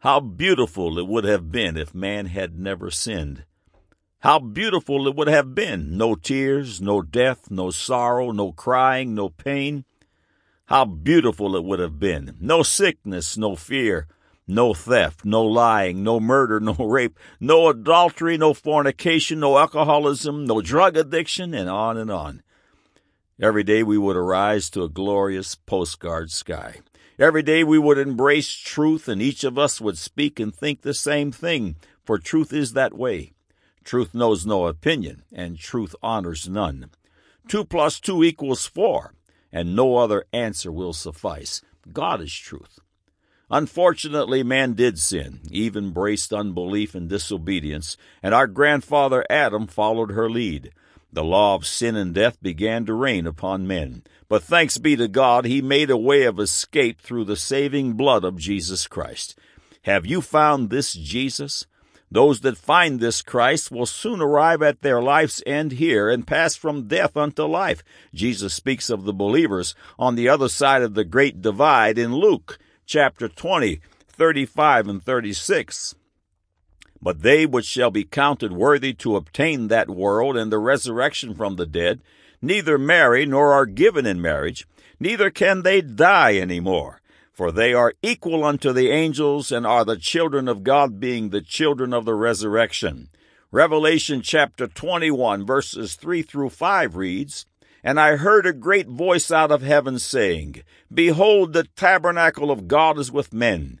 How beautiful it would have been if man had never sinned. How beautiful it would have been! No tears, no death, no sorrow, no crying, no pain. How beautiful it would have been! No sickness, no fear, no theft, no lying, no murder, no rape, no adultery, no fornication, no alcoholism, no drug addiction, and on and on. Every day we would arise to a glorious postcard sky. Every day we would embrace truth, and each of us would speak and think the same thing, for truth is that way. Truth knows no opinion, and truth honors none. Two plus two equals four and no other answer will suffice. God is truth. Unfortunately, man did sin, Eve embraced unbelief and disobedience, and our grandfather Adam followed her lead. The law of sin and death began to reign upon men. But thanks be to God, He made a way of escape through the saving blood of Jesus Christ. Have you found this Jesus? Those that find this Christ will soon arrive at their life's end here and pass from death unto life. Jesus speaks of the believers on the other side of the great divide in Luke chapter 20, 35 and 36. But they which shall be counted worthy to obtain that world and the resurrection from the dead, neither marry nor are given in marriage, neither can they die any more for they are equal unto the angels and are the children of God, being the children of the resurrection. Revelation chapter 21, verses 3 through 5 reads, And I heard a great voice out of heaven saying, Behold, the tabernacle of God is with men,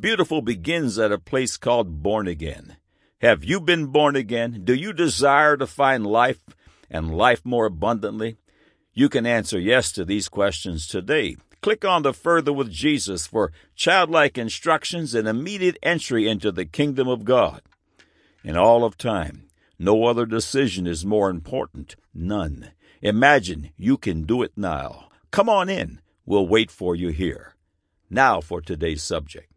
Beautiful begins at a place called born again. Have you been born again? Do you desire to find life and life more abundantly? You can answer yes to these questions today. Click on the Further with Jesus for childlike instructions and immediate entry into the kingdom of God. In all of time, no other decision is more important. None. Imagine you can do it now. Come on in. We'll wait for you here. Now for today's subject.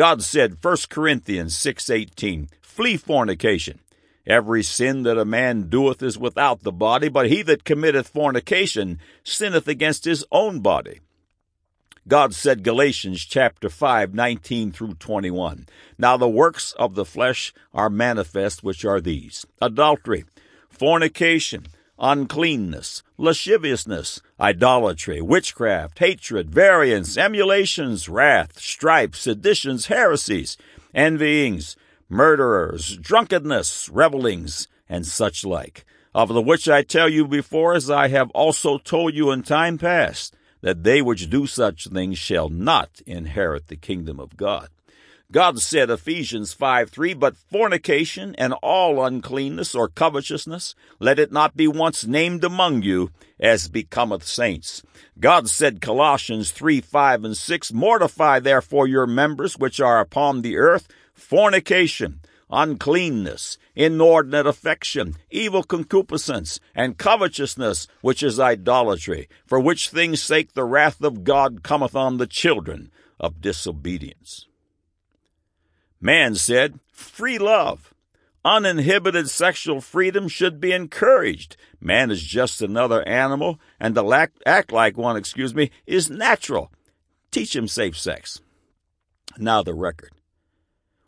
God said 1 Corinthians 6:18, "Flee fornication." Every sin that a man doeth is without the body, but he that committeth fornication sinneth against his own body. God said Galatians chapter 5, 19 through 21. Now the works of the flesh are manifest, which are these adultery, fornication, uncleanness, lasciviousness, idolatry, witchcraft, hatred, variance, emulations, wrath, strife, seditions, heresies, envyings, murderers, drunkenness, revelings, and such like, of the which I tell you before, as I have also told you in time past, that they which do such things shall not inherit the kingdom of God. God said, Ephesians 5 3, But fornication and all uncleanness or covetousness, let it not be once named among you, as becometh saints. God said, Colossians 3 5 and 6, Mortify therefore your members which are upon the earth, fornication, uncleanness, inordinate affection, evil concupiscence, and covetousness, which is idolatry, for which things sake the wrath of God cometh on the children of disobedience. Man said, free love. Uninhibited sexual freedom should be encouraged. Man is just another animal, and to act like one, excuse me, is natural. Teach him safe sex. Now the record.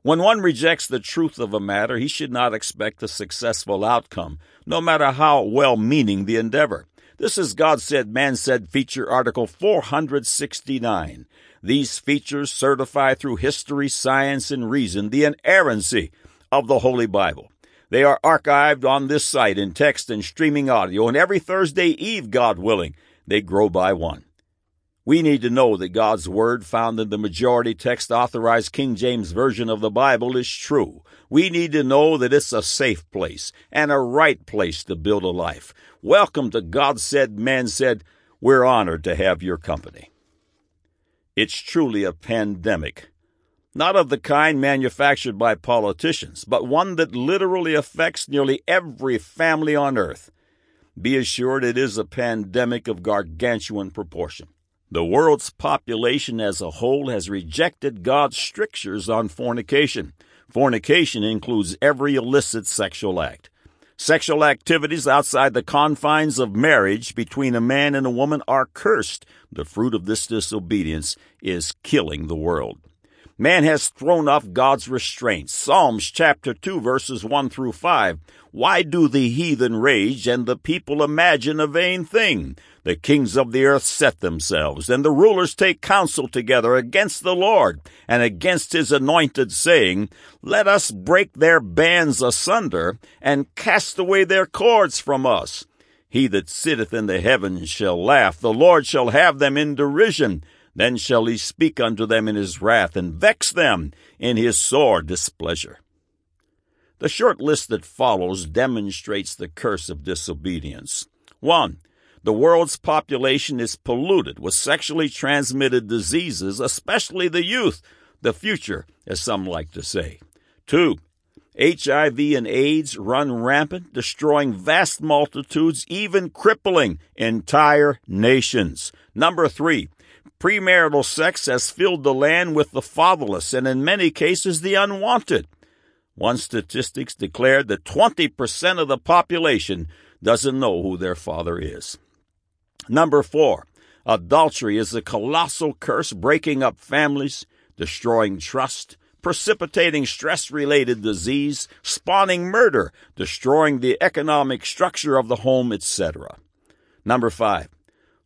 When one rejects the truth of a matter, he should not expect a successful outcome, no matter how well meaning the endeavor. This is God Said, Man Said feature article 469. These features certify through history, science, and reason the inerrancy of the Holy Bible. They are archived on this site in text and streaming audio, and every Thursday Eve, God willing, they grow by one. We need to know that God's Word, found in the majority text authorized King James Version of the Bible, is true. We need to know that it's a safe place and a right place to build a life. Welcome to God Said, Man Said. We're honored to have your company. It's truly a pandemic, not of the kind manufactured by politicians, but one that literally affects nearly every family on earth. Be assured it is a pandemic of gargantuan proportion. The world's population as a whole has rejected God's strictures on fornication. Fornication includes every illicit sexual act. Sexual activities outside the confines of marriage between a man and a woman are cursed. The fruit of this disobedience is killing the world. Man has thrown off God's restraints. Psalms chapter 2 verses 1 through 5. Why do the heathen rage and the people imagine a vain thing? The kings of the earth set themselves, and the rulers take counsel together against the Lord and against his anointed, saying, Let us break their bands asunder and cast away their cords from us. He that sitteth in the heavens shall laugh, the Lord shall have them in derision. Then shall he speak unto them in his wrath, and vex them in his sore displeasure. The short list that follows demonstrates the curse of disobedience. 1. The world's population is polluted with sexually transmitted diseases, especially the youth, the future, as some like to say. 2. HIV and AIDS run rampant, destroying vast multitudes, even crippling entire nations. Number three, Premarital sex has filled the land with the fatherless and in many cases the unwanted. One statistics declared that 20% of the population doesn't know who their father is. Number four, adultery is a colossal curse breaking up families, destroying trust, precipitating stress related disease, spawning murder, destroying the economic structure of the home, etc. Number five,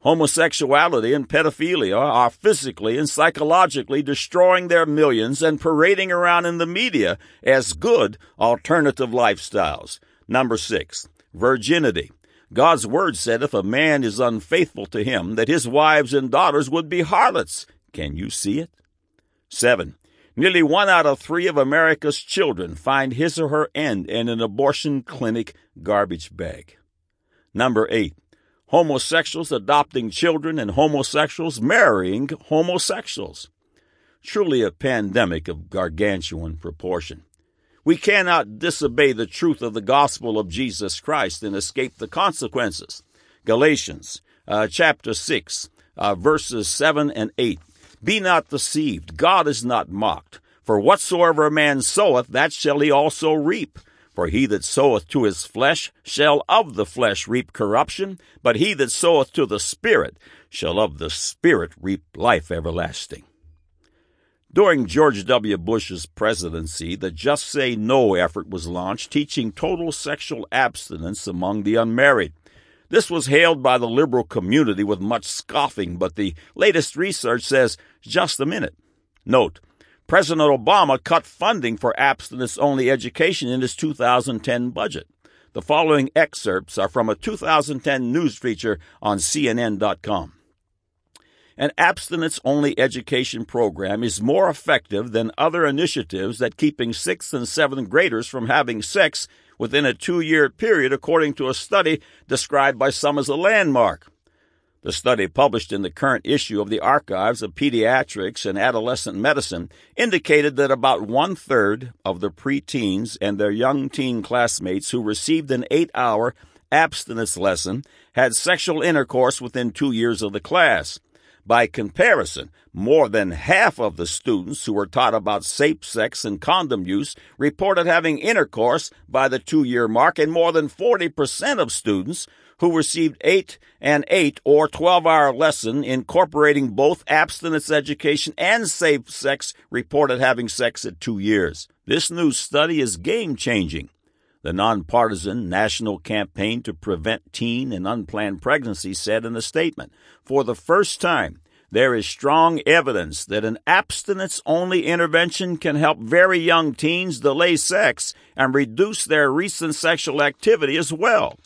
Homosexuality and pedophilia are physically and psychologically destroying their millions and parading around in the media as good alternative lifestyles. Number six, virginity. God's word said if a man is unfaithful to him, that his wives and daughters would be harlots. Can you see it? Seven, nearly one out of three of America's children find his or her end in an abortion clinic garbage bag. Number eight, homosexuals adopting children and homosexuals marrying homosexuals. Truly a pandemic of gargantuan proportion. We cannot disobey the truth of the gospel of Jesus Christ and escape the consequences. Galatians uh, chapter 6, uh, verses 7 and 8. Be not deceived, God is not mocked. For whatsoever a man soweth, that shall he also reap. For he that soweth to his flesh shall of the flesh reap corruption, but he that soweth to the Spirit shall of the Spirit reap life everlasting. During George W. Bush's presidency, the Just Say No effort was launched, teaching total sexual abstinence among the unmarried. This was hailed by the liberal community with much scoffing, but the latest research says just a minute. Note, President Obama cut funding for abstinence only education in his 2010 budget. The following excerpts are from a 2010 news feature on CNN.com. An abstinence only education program is more effective than other initiatives at keeping sixth and seventh graders from having sex within a two year period, according to a study described by some as a landmark. The study published in the current issue of the Archives of Pediatrics and Adolescent Medicine indicated that about one third of the preteens and their young teen classmates who received an eight hour abstinence lesson had sexual intercourse within two years of the class. By comparison, more than half of the students who were taught about safe sex and condom use reported having intercourse by the two year mark, and more than 40% of students who received 8 and 8 or 12 hour lesson incorporating both abstinence education and safe sex reported having sex at two years. This new study is game changing. The nonpartisan National Campaign to Prevent Teen and Unplanned Pregnancy said in a statement, for the first time, there is strong evidence that an abstinence only intervention can help very young teens delay sex and reduce their recent sexual activity as well.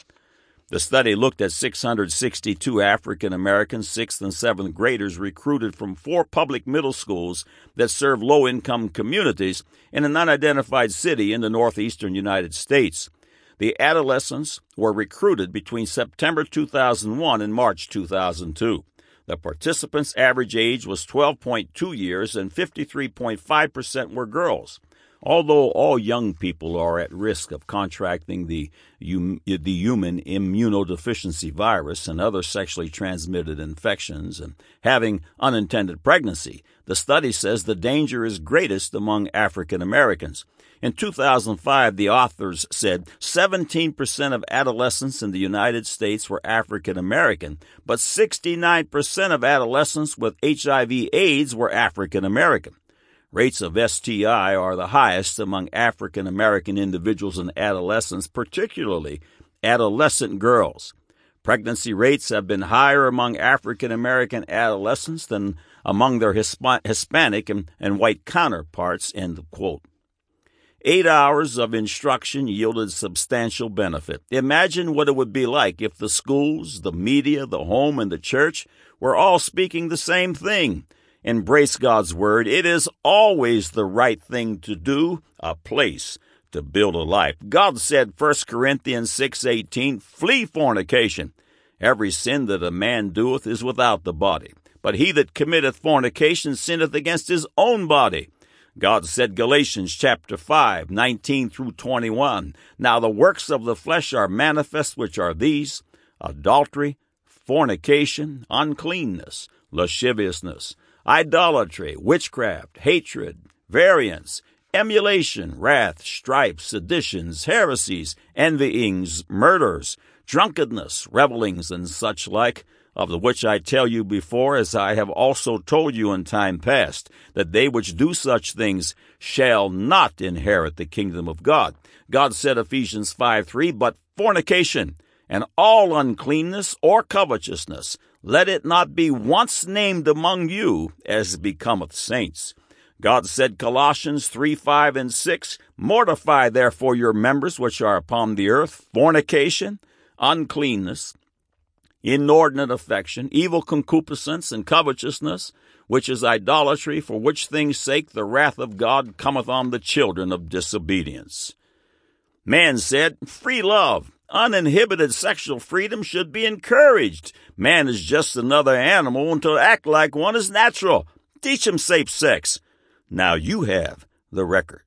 The study looked at 662 African American sixth and seventh graders recruited from four public middle schools that serve low income communities in an unidentified city in the northeastern United States. The adolescents were recruited between September 2001 and March 2002. The participants' average age was 12.2 years and 53.5% were girls. Although all young people are at risk of contracting the, the human immunodeficiency virus and other sexually transmitted infections and having unintended pregnancy, the study says the danger is greatest among African Americans. In 2005, the authors said 17% of adolescents in the United States were African American, but 69% of adolescents with HIV AIDS were African American. Rates of STI are the highest among African American individuals and adolescents, particularly adolescent girls. Pregnancy rates have been higher among African American adolescents than among their Hispanic and, and white counterparts. End quote. Eight hours of instruction yielded substantial benefit. Imagine what it would be like if the schools, the media, the home, and the church were all speaking the same thing embrace God's word. It is always the right thing to do, a place to build a life. God said 1 Corinthians 6:18, "Flee fornication. Every sin that a man doeth is without the body, but he that committeth fornication sinneth against his own body." God said Galatians chapter 5, 19 through 21, Now the works of the flesh are manifest, which are these adultery, fornication, uncleanness, lasciviousness, idolatry, witchcraft, hatred, variance, emulation, wrath, strife, seditions, heresies, envyings, murders, drunkenness, revelings, and such like, of the which I tell you before, as I have also told you in time past, that they which do such things shall not inherit the kingdom of God. God said, Ephesians 5 3, but fornication and all uncleanness or covetousness, let it not be once named among you as becometh saints. God said, Colossians 3 5 and 6, Mortify therefore your members which are upon the earth, fornication, uncleanness, inordinate affection, evil concupiscence, and covetousness, which is idolatry, for which things' sake the wrath of God cometh on the children of disobedience. Man said, Free love uninhibited sexual freedom should be encouraged. Man is just another animal, and to act like one is natural. Teach him safe sex. Now you have the record.